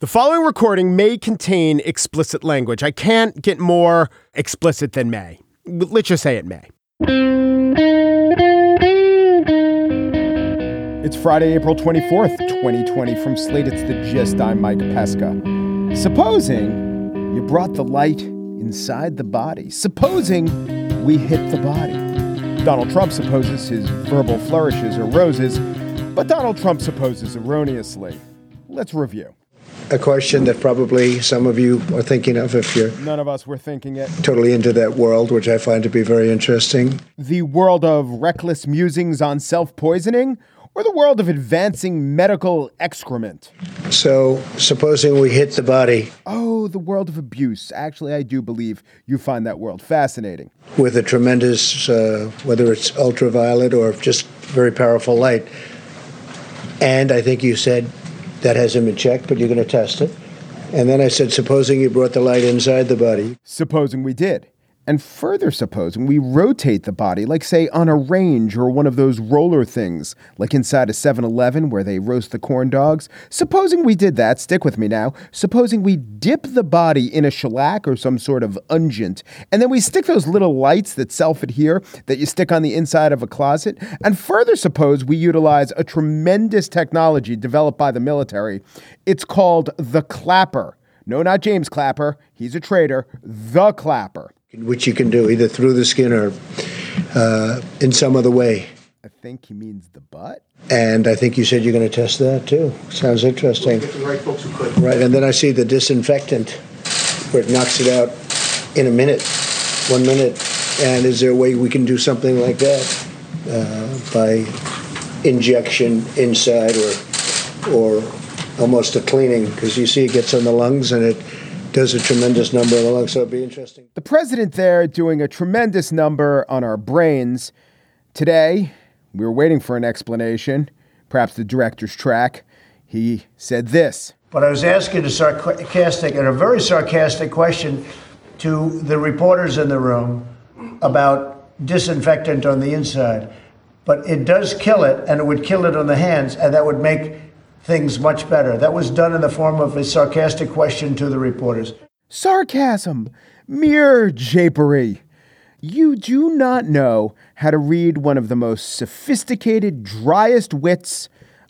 The following recording may contain explicit language. I can't get more explicit than may. Let's just say it may. It's Friday, April 24th, 2020. From Slate, it's the gist. I'm Mike Pesca. Supposing you brought the light inside the body. Supposing we hit the body. Donald Trump supposes his verbal flourishes are roses, but Donald Trump supposes erroneously. Let's review a question that probably some of you are thinking of if you're none of us were thinking it. totally into that world which i find to be very interesting. The world of reckless musings on self-poisoning or the world of advancing medical excrement? So supposing we hit the body. Oh the world of abuse. Actually i do believe you find that world fascinating. With a tremendous uh, whether it's ultraviolet or just very powerful light. And i think you said that hasn't been checked, but you're going to test it. And then I said, supposing you brought the light inside the body. Supposing we did. And further supposing we rotate the body, like, say, on a range or one of those roller things, like inside a 7 Eleven where they roast the corn dogs. Supposing we did that, stick with me now. Supposing we dip the body in a shellac or some sort of unguent, and then we stick those little lights that self adhere that you stick on the inside of a closet. And further suppose we utilize a tremendous technology developed by the military. It's called the clapper. No, not James Clapper. He's a traitor. The clapper which you can do either through the skin or uh, in some other way. I think he means the butt. And I think you said you're going to test that too. Sounds interesting. the right folks who could. Right, and then I see the disinfectant where it knocks it out in a minute, one minute. And is there a way we can do something like that uh, by injection inside or or almost a cleaning? Because you see it gets on the lungs and it does a tremendous number on the lungs, so it'd be interesting. The president there doing a tremendous number on our brains. Today, we were waiting for an explanation, perhaps the director's track. He said this. But I was asking a sarcastic and a very sarcastic question to the reporters in the room about disinfectant on the inside. But it does kill it, and it would kill it on the hands, and that would make things much better. That was done in the form of a sarcastic question to the reporters. Sarcasm, mere japery. You do not know how to read one of the most sophisticated, driest wits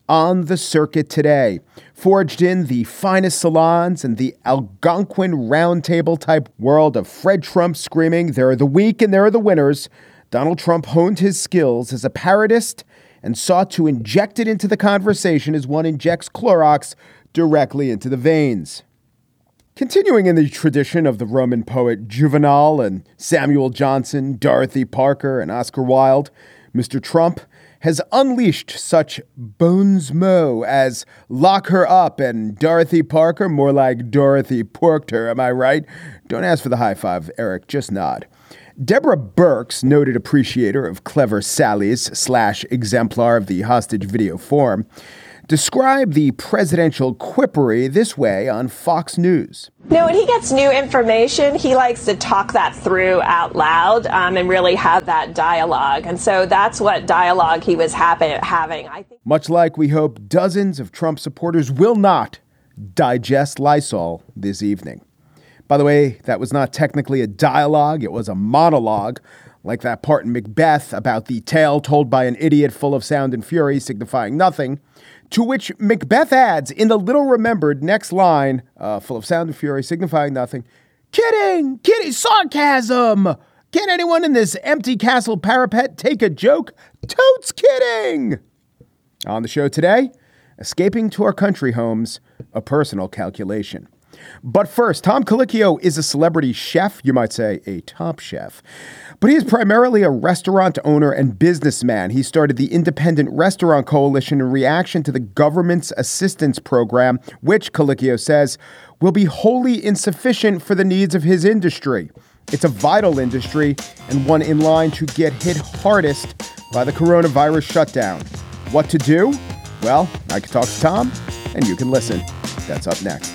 on the circuit today, forged in the finest salons and the Algonquin roundtable type world of Fred Trump screaming, There are the weak and there are the winners. Donald Trump honed his skills as a parodist and sought to inject it into the conversation as one injects Clorox directly into the veins. Continuing in the tradition of the Roman poet Juvenal and Samuel Johnson, Dorothy Parker, and Oscar Wilde, Mr. Trump has unleashed such bones mo as lock her up and Dorothy Parker, more like Dorothy porked her, am I right? Don't ask for the high five, Eric, just nod. Deborah Birx, noted appreciator of clever sallies slash exemplar of the hostage video form, described the presidential quippery this way on Fox News. No, when he gets new information, he likes to talk that through out loud um, and really have that dialogue. And so that's what dialogue he was having. I think. Much like we hope dozens of Trump supporters will not digest Lysol this evening. By the way, that was not technically a dialogue, it was a monologue. like that part in Macbeth about the tale told by an idiot full of sound and fury signifying nothing. To which Macbeth adds in the little remembered next line, uh, full of sound and fury signifying nothing, kidding, kidding, sarcasm. Can anyone in this empty castle parapet take a joke? Totes kidding. On the show today, escaping to our country homes, a personal calculation. But first, Tom Colicchio is a celebrity chef, you might say a top chef. But he is primarily a restaurant owner and businessman. He started the Independent Restaurant Coalition in reaction to the government's assistance program, which, Colicchio says, will be wholly insufficient for the needs of his industry. It's a vital industry and one in line to get hit hardest by the coronavirus shutdown. What to do? Well, I can talk to Tom, and you can listen. That's up next.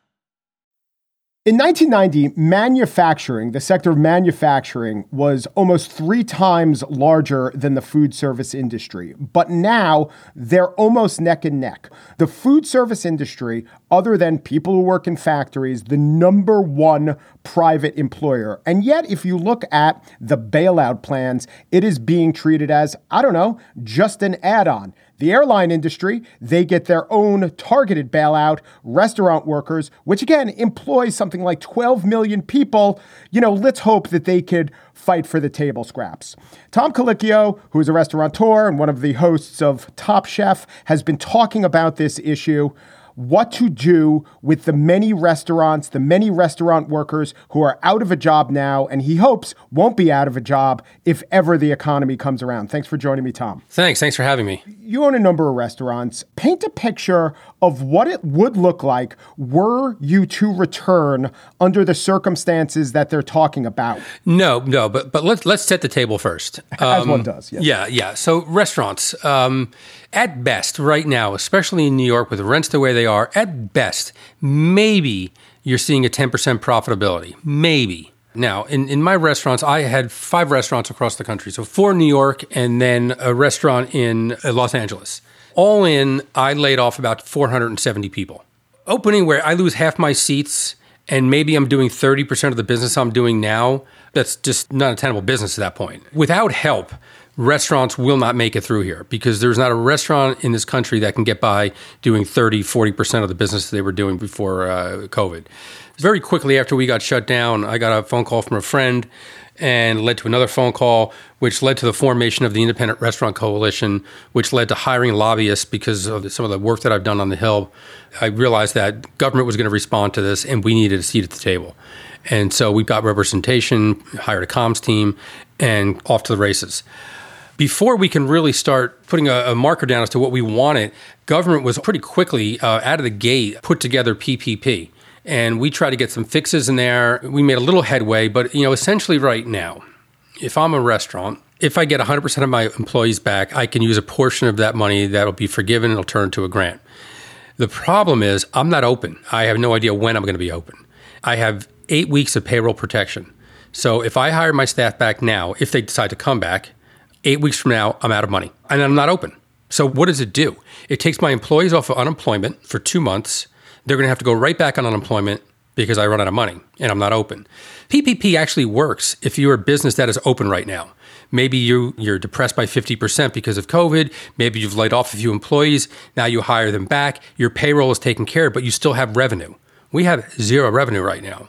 In 1990, manufacturing, the sector of manufacturing, was almost three times larger than the food service industry. But now they're almost neck and neck. The food service industry, other than people who work in factories, the number one private employer. And yet, if you look at the bailout plans, it is being treated as, I don't know, just an add on. The airline industry, they get their own targeted bailout. Restaurant workers, which again employs something like 12 million people, you know, let's hope that they could fight for the table scraps. Tom Colicchio, who is a restaurateur and one of the hosts of Top Chef, has been talking about this issue what to do with the many restaurants, the many restaurant workers who are out of a job now, and he hopes won't be out of a job if ever the economy comes around. Thanks for joining me, Tom. Thanks. Thanks for having me. You own a number of restaurants. Paint a picture of what it would look like were you to return under the circumstances that they're talking about. No, no, but but let's let's set the table first. As one does, yes. Yeah, yeah. So restaurants, um, at best, right now, especially in New York with rents the way they are, at best, maybe you're seeing a 10% profitability. Maybe. Now, in, in my restaurants, I had five restaurants across the country. So four in New York and then a restaurant in uh, Los Angeles. All in, I laid off about 470 people. Opening where I lose half my seats and maybe I'm doing 30% of the business I'm doing now, that's just not a tenable business at that point. Without help, restaurants will not make it through here because there's not a restaurant in this country that can get by doing 30, 40% of the business they were doing before uh, COVID. Very quickly after we got shut down, I got a phone call from a friend and led to another phone call, which led to the formation of the Independent Restaurant Coalition, which led to hiring lobbyists because of some of the work that I've done on the Hill. I realized that government was going to respond to this and we needed a seat at the table. And so we got representation, hired a comms team, and off to the races before we can really start putting a, a, marker down as to what we wanted, government was pretty quickly uh, out of the gate put together PPP. And we tried to get some fixes in there. We made a little headway, but you know, essentially right now, if I'm a restaurant, if I get 100% of my employees back, I can use a portion of that money that'll be forgiven and it'll turn to a grant. The problem is I'm not open. I have no idea when I'm going to be open. I have 8 weeks of payroll protection. So if I hire my staff back now, if they decide to come back, eight weeks from now, I'm out of money and I'm not open. So what does it do? It takes my employees off of unemployment for two months. They're going to have to go right back on unemployment because I run out of money and I'm not open. PPP actually works if you're a business that is open right now. Maybe you, you're depressed by 50% because of COVID. Maybe you've laid off a few employees. Now you hire them back. Your payroll is taken care of, but you still have revenue. We have zero revenue right now.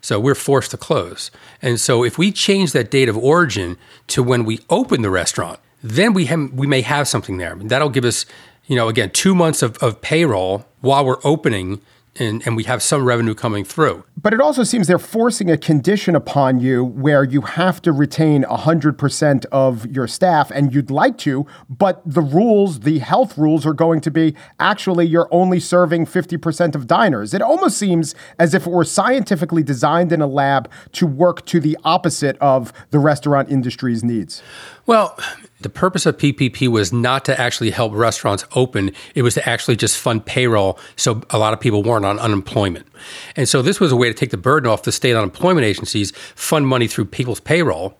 So we're forced to close. And so if we change that date of origin to when we open the restaurant, then we have, we may have something there. That'll give us, you know, again, two months of, of payroll while we're opening and, and we have some revenue coming through. But it also seems they're forcing a condition upon you where you have to retain 100% of your staff and you'd like to, but the rules, the health rules are going to be actually you're only serving 50% of diners. It almost seems as if it were scientifically designed in a lab to work to the opposite of the restaurant industry's needs. Well, the purpose of PPP was not to actually help restaurants open. It was to actually just fund payroll so a lot of people weren't on unemployment. And so this was a way to take the burden off the state unemployment agencies, fund money through people's payroll,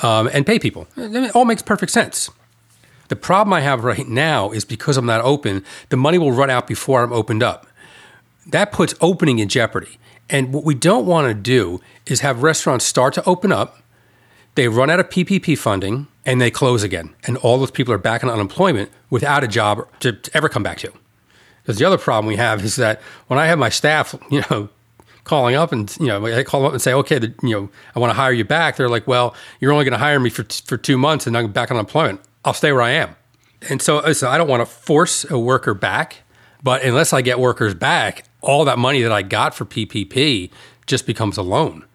um, and pay people. It all makes perfect sense. The problem I have right now is because I'm not open, the money will run out before I'm opened up. That puts opening in jeopardy. And what we don't want to do is have restaurants start to open up, they run out of PPP funding, and they close again. And all those people are back in unemployment without a job to, to ever come back to. Because the other problem we have is that when I have my staff, you know, calling up and you know I call up and say, okay, the, you know, I want to hire you back. They're like, well, you're only going to hire me for for two months and I'm back on unemployment. I'll stay where I am. And so, uh, so I don't want to force a worker back, but unless I get workers back, all that money that I got for PPP just becomes a loan.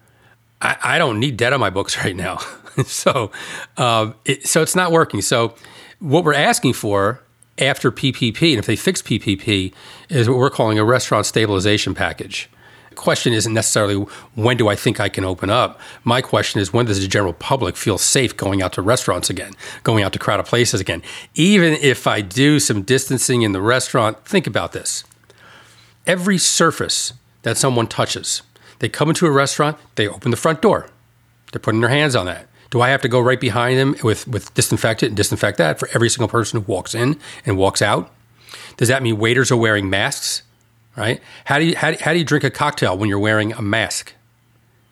I, I don't need debt on my books right now. so, um, it, so it's not working. So, what we're asking for after PPP, and if they fix PPP, is what we're calling a restaurant stabilization package. The question isn't necessarily when do I think I can open up. My question is when does the general public feel safe going out to restaurants again, going out to crowded places again? Even if I do some distancing in the restaurant, think about this. Every surface that someone touches, they come into a restaurant, they open the front door. They're putting their hands on that. Do I have to go right behind them with, with disinfectant and disinfect that for every single person who walks in and walks out? Does that mean waiters are wearing masks? Right? How do you how, how do you drink a cocktail when you're wearing a mask?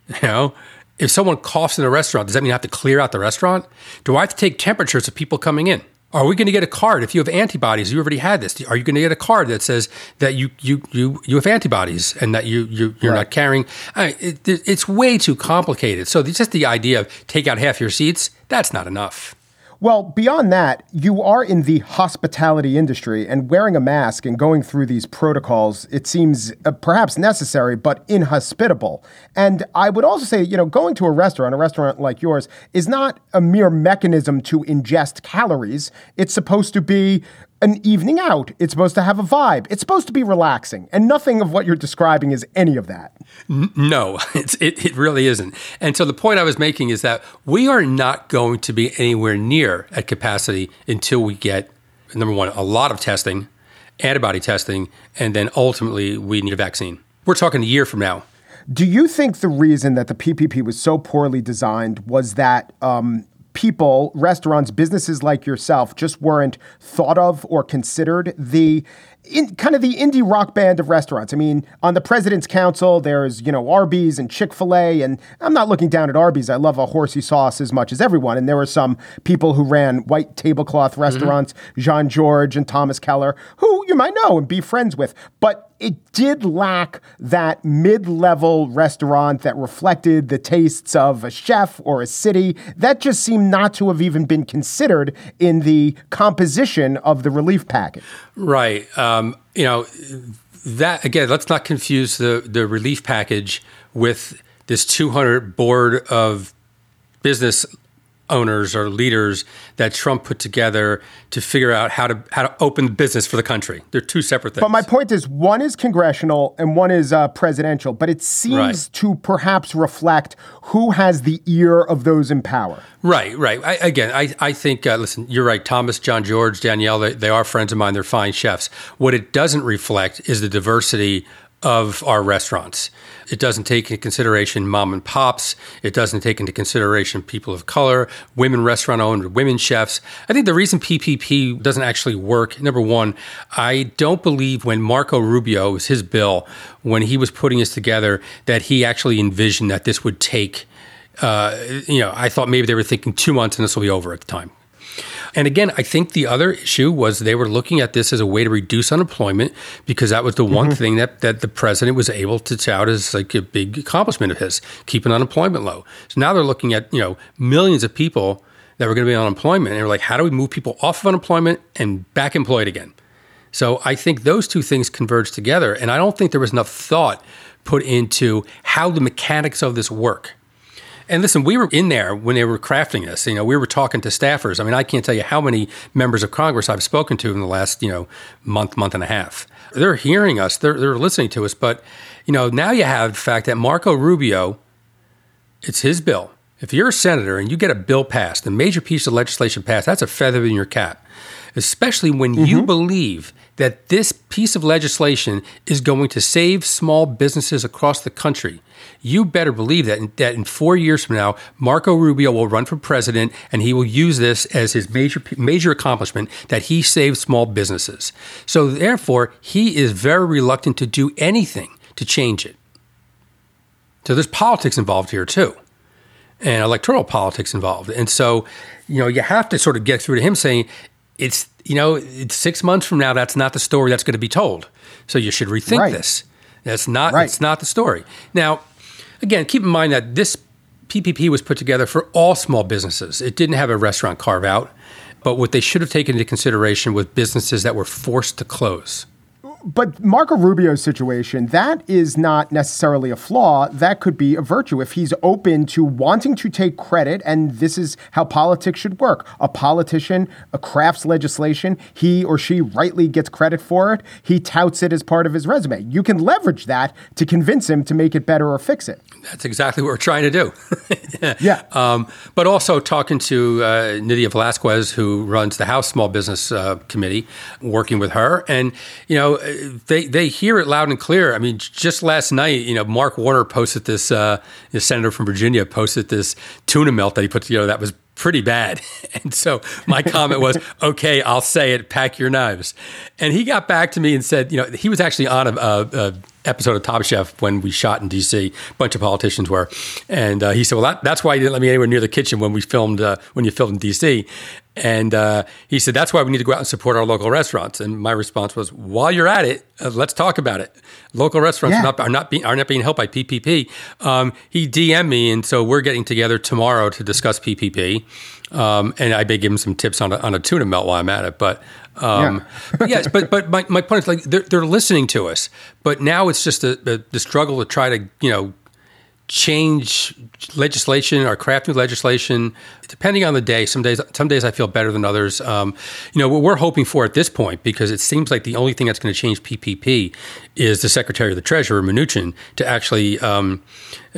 You know, if someone coughs in a restaurant, does that mean I have to clear out the restaurant? Do I have to take temperatures of people coming in? Are we going to get a card if you have antibodies? You already had this. Are you going to get a card that says that you you you, you have antibodies and that you you you're right. not carrying? I mean, it, it's way too complicated. So just the idea of take out half your seats that's not enough. Well, beyond that, you are in the hospitality industry, and wearing a mask and going through these protocols, it seems uh, perhaps necessary, but inhospitable. And I would also say, you know, going to a restaurant, a restaurant like yours, is not a mere mechanism to ingest calories. It's supposed to be an evening out. It's supposed to have a vibe. It's supposed to be relaxing. And nothing of what you're describing is any of that. No, it, it really isn't. And so the point I was making is that we are not going to be anywhere near at capacity until we get, number one, a lot of testing, antibody testing, and then ultimately we need a vaccine. We're talking a year from now. Do you think the reason that the PPP was so poorly designed was that um, people, restaurants, businesses like yourself just weren't thought of or considered the in kind of the indie rock band of restaurants. I mean, on the president's council, there's, you know, Arby's and Chick-fil-A. And I'm not looking down at Arby's. I love a horsey sauce as much as everyone. And there were some people who ran white tablecloth restaurants, mm-hmm. Jean-Georges and Thomas Keller, who you might know and be friends with. But it did lack that mid-level restaurant that reflected the tastes of a chef or a city. That just seemed not to have even been considered in the composition of the relief package. Right. Um, you know, that again, let's not confuse the the relief package with this 200 board of business owners or leaders that Trump put together to figure out how to how to open business for the country. They're two separate things. But my point is, one is congressional and one is uh, presidential. But it seems right. to perhaps reflect who has the ear of those in power. Right, right. I, again, I I think uh, listen, you're right. Thomas, John George, Danielle, they, they are friends of mine. They're fine chefs. What it doesn't reflect is the diversity of our restaurants. It doesn't take into consideration mom and pops. It doesn't take into consideration people of color, women restaurant owners, women chefs. I think the reason PPP doesn't actually work, number one, I don't believe when Marco Rubio was his bill, when he was putting this together, that he actually envisioned that this would take. Uh, you know, I thought maybe they were thinking two months and this will be over at the time. And again, I think the other issue was they were looking at this as a way to reduce unemployment because that was the one mm-hmm. thing that, that the president was able to tout as like a big accomplishment of his, keeping unemployment low. So now they're looking at, you know, millions of people that were going to be on unemployment. And they're like, how do we move people off of unemployment and back employed again? So I think those two things converge together. And I don't think there was enough thought put into how the mechanics of this work. And listen, we were in there when they were crafting this. You know, we were talking to staffers. I mean, I can't tell you how many members of Congress I've spoken to in the last, you know, month, month and a half. They're hearing us, they're, they're listening to us. But, you know, now you have the fact that Marco Rubio, it's his bill. If you're a senator and you get a bill passed, a major piece of legislation passed, that's a feather in your cap, especially when mm-hmm. you believe that this piece of legislation is going to save small businesses across the country. You better believe that in, that in four years from now, Marco Rubio will run for president and he will use this as his major major accomplishment that he saved small businesses. So therefore, he is very reluctant to do anything to change it. So there's politics involved here too and electoral politics involved. And so, you know, you have to sort of get through to him saying, it's, you know, it's six months from now, that's not the story that's going to be told. So you should rethink right. this. That's not, right. it's not the story. Now, again, keep in mind that this PPP was put together for all small businesses. It didn't have a restaurant carve out, but what they should have taken into consideration was businesses that were forced to close but Marco Rubio's situation, that is not necessarily a flaw. That could be a virtue if he's open to wanting to take credit. And this is how politics should work. A politician a crafts legislation, he or she rightly gets credit for it. He touts it as part of his resume. You can leverage that to convince him to make it better or fix it. That's exactly what we're trying to do. yeah. Um, but also talking to uh, Nydia Velázquez, who runs the House Small Business uh, Committee, working with her. And, you know, they they hear it loud and clear. I mean, just last night, you know, Mark Warner posted this. Uh, the senator from Virginia posted this tuna melt that he put together that was pretty bad. And so my comment was, okay, I'll say it, pack your knives. And he got back to me and said, you know, he was actually on a, a, a episode of Top Chef when we shot in DC. A bunch of politicians were, and uh, he said, "Well, that, that's why you didn't let me anywhere near the kitchen when we filmed uh, when you filmed in DC." And uh, he said, "That's why we need to go out and support our local restaurants." And my response was, "While you're at it, uh, let's talk about it. Local restaurants yeah. are not are not being are not being helped by PPP." Um, he DM'd me, and so we're getting together tomorrow to discuss PPP. Um, and I may give him some tips on a, on a tuna melt while I'm at it. But um, yeah. but yes, but but my, my point is like they're, they're listening to us, but now it's just a, a, the struggle to try to you know change legislation or craft new legislation. Depending on the day some days some days i feel better than others. Um, you know what we're hoping for at this point because it seems like the only thing that's going to change ppp is the secretary of the treasury mnuchin to actually um,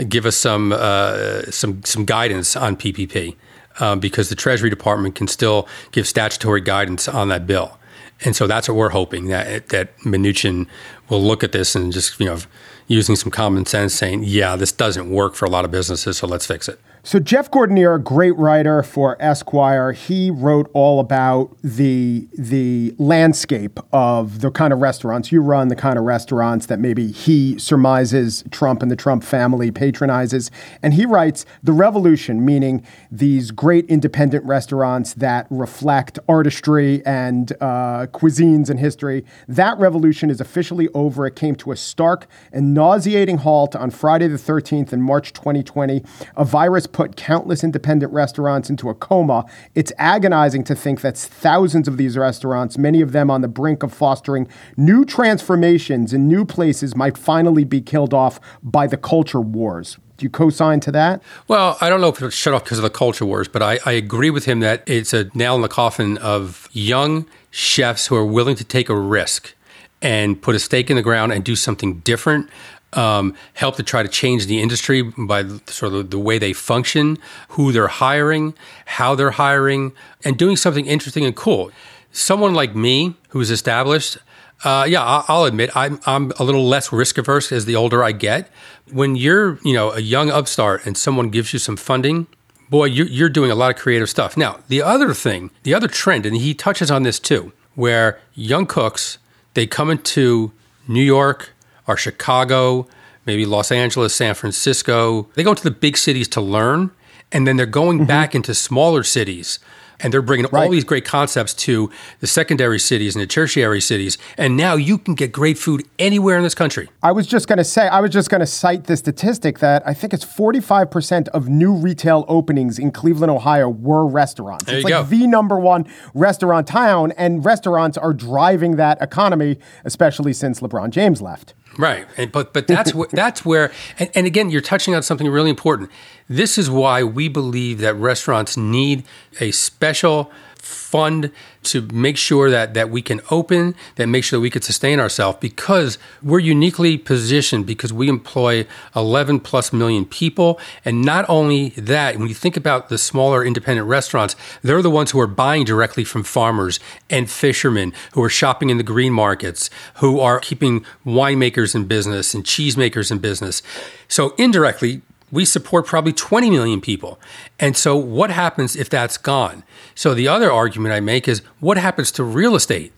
give us some uh, some some guidance on ppp um, because the treasury department can still give statutory guidance on that bill and so that's what we're hoping that that Mnuchin will look at this and just you know using some common sense, saying, "Yeah, this doesn't work for a lot of businesses, so let's fix it." So Jeff Gordinier, a great writer for Esquire, he wrote all about the the landscape of the kind of restaurants you run, the kind of restaurants that maybe he surmises Trump and the Trump family patronizes. And he writes the revolution, meaning these great independent restaurants that reflect artistry and uh, cuisines and history. That revolution is officially over. It came to a stark and nauseating halt on Friday the 13th in March 2020. A virus put countless independent restaurants into a coma. It's agonizing to think that thousands of these restaurants, many of them on the brink of fostering new transformations in new places, might finally be killed off by the culture wars. Do you co-sign to that? Well, I don't know if it's shut off because of the culture wars, but I, I agree with him that it's a nail in the coffin of young chefs who are willing to take a risk and put a stake in the ground and do something different um, help to try to change the industry by sort of the way they function, who they're hiring, how they're hiring, and doing something interesting and cool. Someone like me who's established, uh, yeah, I'll admit I'm I'm a little less risk averse as the older I get. When you're you know a young upstart and someone gives you some funding, boy, you're, you're doing a lot of creative stuff. Now, the other thing, the other trend, and he touches on this too, where young cooks they come into New York, are Chicago, maybe Los Angeles, San Francisco. They go to the big cities to learn, and then they're going mm-hmm. back into smaller cities And they're bringing right. all these great concepts to the secondary cities and the tertiary cities. And now you can get great food anywhere in this country. I was just going to say, I was just going to cite the statistic that I think it's 45% of new retail openings in Cleveland, Ohio were restaurants. There it's like go. the number one restaurant town, and restaurants are driving that economy, especially since LeBron James left. Right, and, but but that's where that's where, and, and again, you're touching on something really important. This is why we believe that restaurants need a special fund to make sure that that we can open, that make sure that we could sustain ourselves because we're uniquely positioned because we employ 11 plus million people. And not only that, when you think about the smaller independent restaurants, they're the ones who are buying directly from farmers and fishermen who are shopping in the green markets, who are keeping winemakers in business and cheesemakers in business. So indirectly, we support probably 20 million people. And so, what happens if that's gone? So, the other argument I make is what happens to real estate?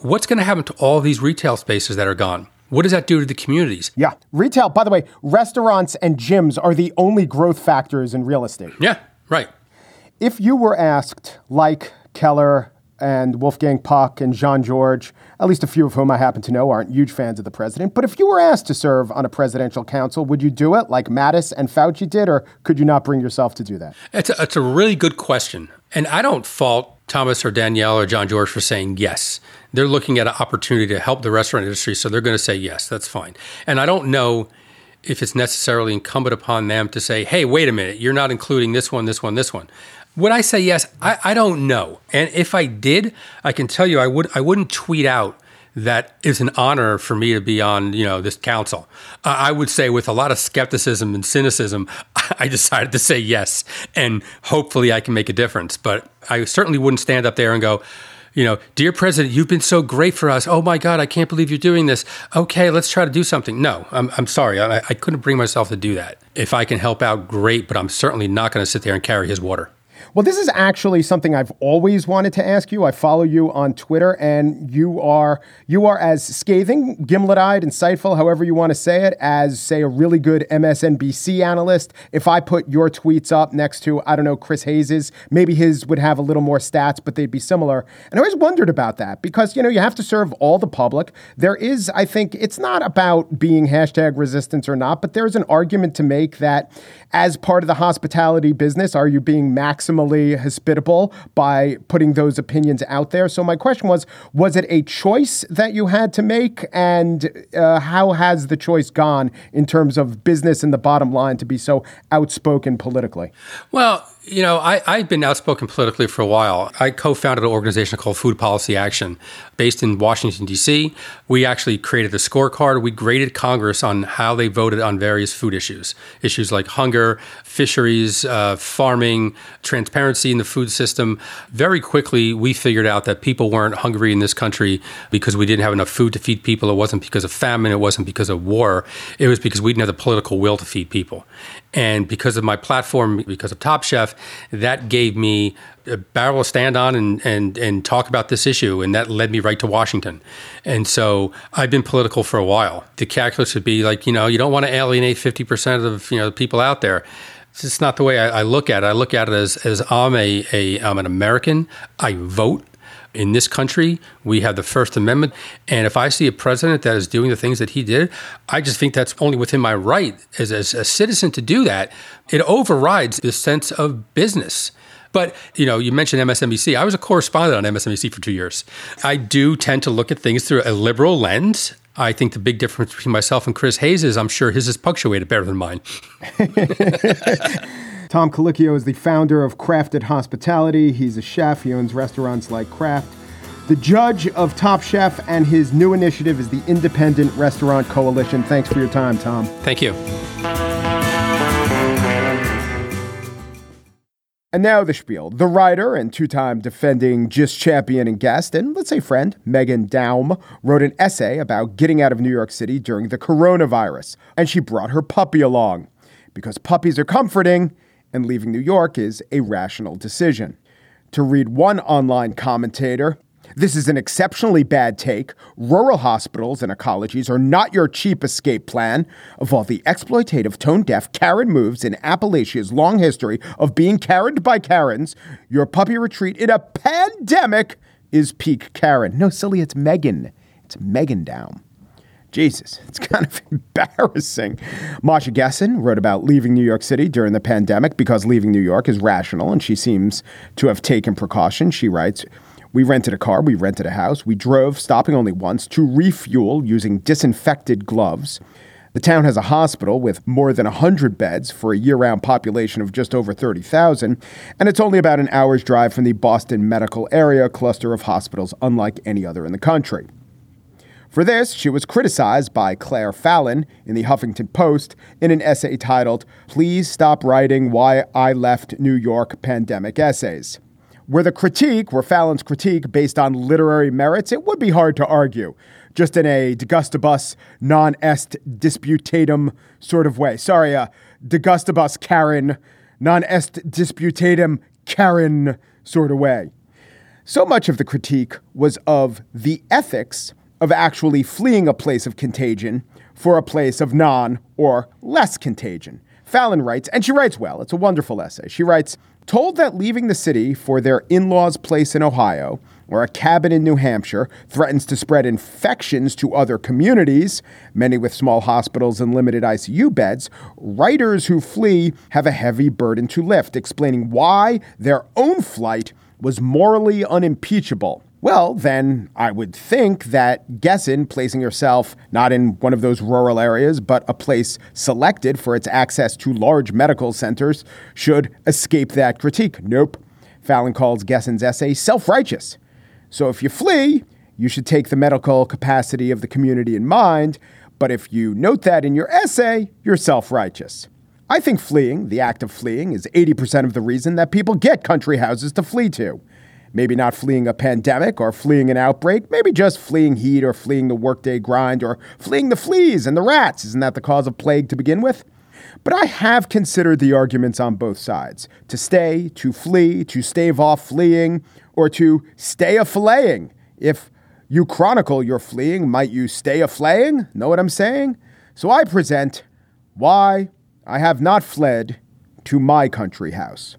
What's going to happen to all these retail spaces that are gone? What does that do to the communities? Yeah. Retail, by the way, restaurants and gyms are the only growth factors in real estate. Yeah, right. If you were asked, like Keller and Wolfgang Puck and Jean-Georges, at least a few of whom I happen to know aren't huge fans of the president. But if you were asked to serve on a presidential council, would you do it like Mattis and Fauci did, or could you not bring yourself to do that? It's a, it's a really good question. And I don't fault Thomas or Danielle or John George for saying yes. They're looking at an opportunity to help the restaurant industry, so they're going to say yes, that's fine. And I don't know if it's necessarily incumbent upon them to say, hey, wait a minute, you're not including this one, this one, this one. Would I say yes? I, I don't know. And if I did, I can tell you I would I wouldn't tweet out that it's an honor for me to be on you know this council. Uh, I would say with a lot of skepticism and cynicism, I decided to say yes, and hopefully I can make a difference. But I certainly wouldn't stand up there and go. You know, dear president, you've been so great for us. Oh my God, I can't believe you're doing this. Okay, let's try to do something. No, I'm, I'm sorry. I, I couldn't bring myself to do that. If I can help out, great, but I'm certainly not going to sit there and carry his water. Well, this is actually something I've always wanted to ask you. I follow you on Twitter, and you are you are as scathing, gimlet-eyed, insightful, however you want to say it, as say a really good MSNBC analyst. If I put your tweets up next to I don't know Chris Hayes's, maybe his would have a little more stats, but they'd be similar. And I always wondered about that because you know you have to serve all the public. There is, I think, it's not about being hashtag resistance or not, but there's an argument to make that as part of the hospitality business, are you being maximally hospitable by putting those opinions out there? So my question was, was it a choice that you had to make? And uh, how has the choice gone in terms of business and the bottom line to be so outspoken politically? Well, you know, I, I've been outspoken politically for a while. I co founded an organization called Food Policy Action based in Washington, D.C. We actually created the scorecard. We graded Congress on how they voted on various food issues, issues like hunger, fisheries, uh, farming, transparency in the food system. Very quickly, we figured out that people weren't hungry in this country because we didn't have enough food to feed people. It wasn't because of famine, it wasn't because of war. It was because we didn't have the political will to feed people. And because of my platform, because of Top Chef, that gave me a barrel to stand on and, and, and talk about this issue. And that led me right to Washington. And so I've been political for a while. The calculus would be like, you know, you don't want to alienate 50% of, you know, the people out there. It's just not the way I, I look at it. I look at it as, as I'm a, a I'm an American. I vote in this country, we have the First Amendment. And if I see a president that is doing the things that he did, I just think that's only within my right as, as a citizen to do that. It overrides the sense of business. But you know, you mentioned MSNBC. I was a correspondent on MSNBC for two years. I do tend to look at things through a liberal lens. I think the big difference between myself and Chris Hayes is I'm sure his is punctuated better than mine. Tom Colicchio is the founder of Crafted Hospitality. He's a chef. He owns restaurants like Craft. The judge of Top Chef and his new initiative is the Independent Restaurant Coalition. Thanks for your time, Tom. Thank you. And now the spiel. The writer and two time defending GIST champion and guest, and let's say friend, Megan Daum, wrote an essay about getting out of New York City during the coronavirus. And she brought her puppy along because puppies are comforting and leaving New York is a rational decision. To read one online commentator, This is an exceptionally bad take. Rural hospitals and ecologies are not your cheap escape plan. Of all the exploitative, tone deaf Karen moves in Appalachia's long history of being Karened by Karens, your puppy retreat in a pandemic is peak Karen. No, silly, it's Megan. It's Megan Daum. Jesus, it's kind of embarrassing. Masha Gessen wrote about leaving New York City during the pandemic because leaving New York is rational and she seems to have taken precautions. She writes, we rented a car, we rented a house, we drove, stopping only once, to refuel using disinfected gloves. The town has a hospital with more than 100 beds for a year round population of just over 30,000, and it's only about an hour's drive from the Boston medical area cluster of hospitals, unlike any other in the country. For this, she was criticized by Claire Fallon in the Huffington Post in an essay titled, Please Stop Writing Why I Left New York Pandemic Essays. Were the critique, were Fallon's critique based on literary merits, it would be hard to argue, just in a de gustibus non est disputatum sort of way. Sorry, uh, de gustibus Karen, non est disputatum Karen sort of way. So much of the critique was of the ethics of actually fleeing a place of contagion for a place of non or less contagion. Fallon writes, and she writes well, it's a wonderful essay. She writes, Told that leaving the city for their in law's place in Ohio or a cabin in New Hampshire threatens to spread infections to other communities, many with small hospitals and limited ICU beds, writers who flee have a heavy burden to lift, explaining why their own flight was morally unimpeachable. Well, then I would think that Gessen, placing yourself not in one of those rural areas, but a place selected for its access to large medical centers, should escape that critique. Nope. Fallon calls Gessen's essay self righteous. So if you flee, you should take the medical capacity of the community in mind. But if you note that in your essay, you're self righteous. I think fleeing, the act of fleeing, is 80% of the reason that people get country houses to flee to. Maybe not fleeing a pandemic or fleeing an outbreak, maybe just fleeing heat or fleeing the workday grind or fleeing the fleas and the rats. Isn't that the cause of plague to begin with? But I have considered the arguments on both sides to stay, to flee, to stave off fleeing, or to stay a filleting. If you chronicle your fleeing, might you stay a flaying? Know what I'm saying? So I present why I have not fled to my country house.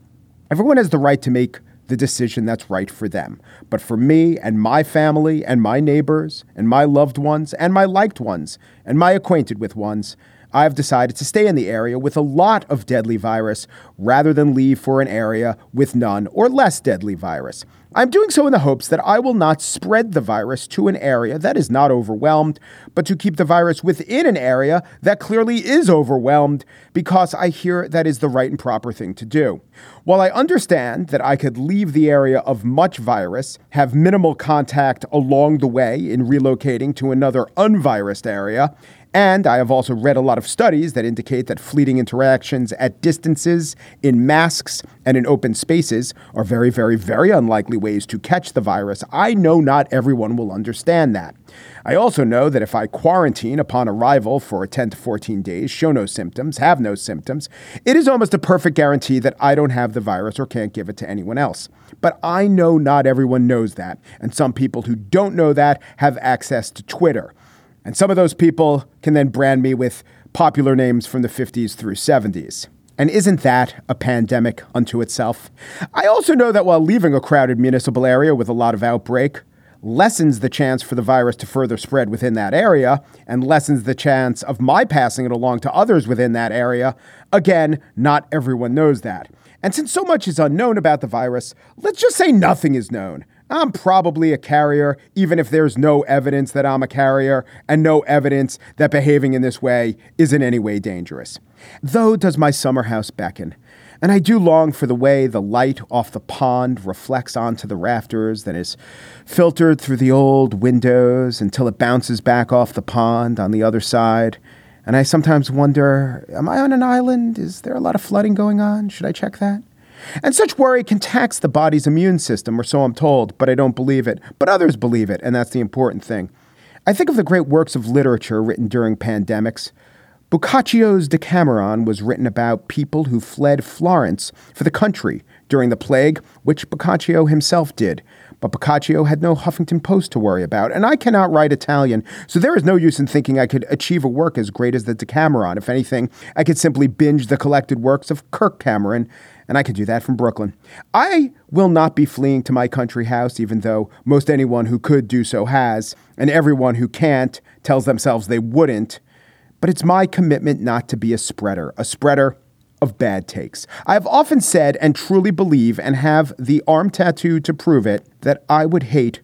Everyone has the right to make the decision that's right for them. But for me and my family and my neighbors and my loved ones and my liked ones and my acquainted with ones, I've decided to stay in the area with a lot of deadly virus rather than leave for an area with none or less deadly virus. I'm doing so in the hopes that I will not spread the virus to an area that is not overwhelmed, but to keep the virus within an area that clearly is overwhelmed because I hear that is the right and proper thing to do. While I understand that I could leave the area of much virus, have minimal contact along the way in relocating to another unvirused area, and I have also read a lot of studies that indicate that fleeting interactions at distances, in masks, and in open spaces are very, very, very unlikely ways to catch the virus. I know not everyone will understand that. I also know that if I quarantine upon arrival for 10 to 14 days, show no symptoms, have no symptoms, it is almost a perfect guarantee that I don't have the virus or can't give it to anyone else. But I know not everyone knows that, and some people who don't know that have access to Twitter. And some of those people can then brand me with popular names from the 50s through 70s. And isn't that a pandemic unto itself? I also know that while leaving a crowded municipal area with a lot of outbreak lessens the chance for the virus to further spread within that area and lessens the chance of my passing it along to others within that area, again, not everyone knows that. And since so much is unknown about the virus, let's just say nothing is known. I'm probably a carrier, even if there's no evidence that I'm a carrier and no evidence that behaving in this way is in any way dangerous. Though does my summer house beckon, and I do long for the way the light off the pond reflects onto the rafters, that is filtered through the old windows until it bounces back off the pond on the other side. And I sometimes wonder, am I on an island? Is there a lot of flooding going on? Should I check that? And such worry can tax the body's immune system, or so I'm told, but I don't believe it. But others believe it, and that's the important thing. I think of the great works of literature written during pandemics. Boccaccio's Decameron was written about people who fled Florence for the country during the plague, which Boccaccio himself did. But Boccaccio had no Huffington Post to worry about, and I cannot write Italian, so there is no use in thinking I could achieve a work as great as the Decameron. If anything, I could simply binge the collected works of Kirk Cameron, and I can do that from Brooklyn. I will not be fleeing to my country house, even though most anyone who could do so has, and everyone who can't tells themselves they wouldn't. But it's my commitment not to be a spreader, a spreader of bad takes. I have often said and truly believe, and have the arm tattoo to prove it, that I would hate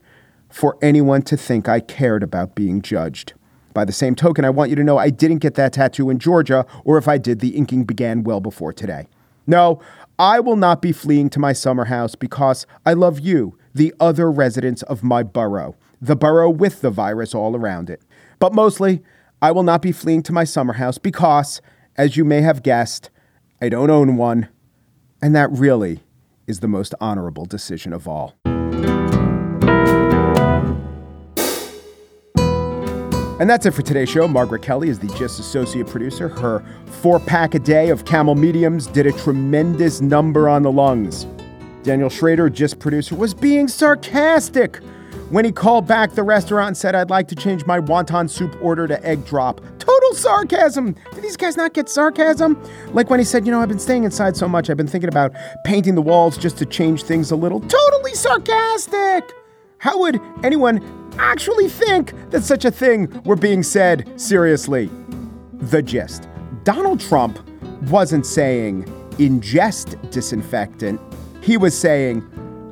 for anyone to think I cared about being judged. By the same token, I want you to know I didn't get that tattoo in Georgia, or if I did, the inking began well before today. No, I will not be fleeing to my summer house because I love you, the other residents of my borough, the borough with the virus all around it. But mostly, I will not be fleeing to my summer house because, as you may have guessed, I don't own one. And that really is the most honorable decision of all. And that's it for today's show. Margaret Kelley is the Gist associate producer. Her four pack a day of camel mediums did a tremendous number on the lungs. Daniel Schroeder, Gist producer, was being sarcastic when he called back the restaurant and said, I'd like to change my wonton soup order to egg drop. Total sarcasm. Did these guys not get sarcasm? Like when he said, You know, I've been staying inside so much, I've been thinking about painting the walls just to change things a little. Totally sarcastic. How would anyone actually think that such a thing were being said seriously? The gist Donald Trump wasn't saying ingest disinfectant, he was saying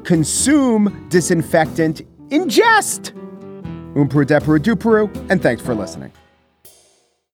consume disinfectant ingest. Umperu Deperu Duperu, and thanks for listening.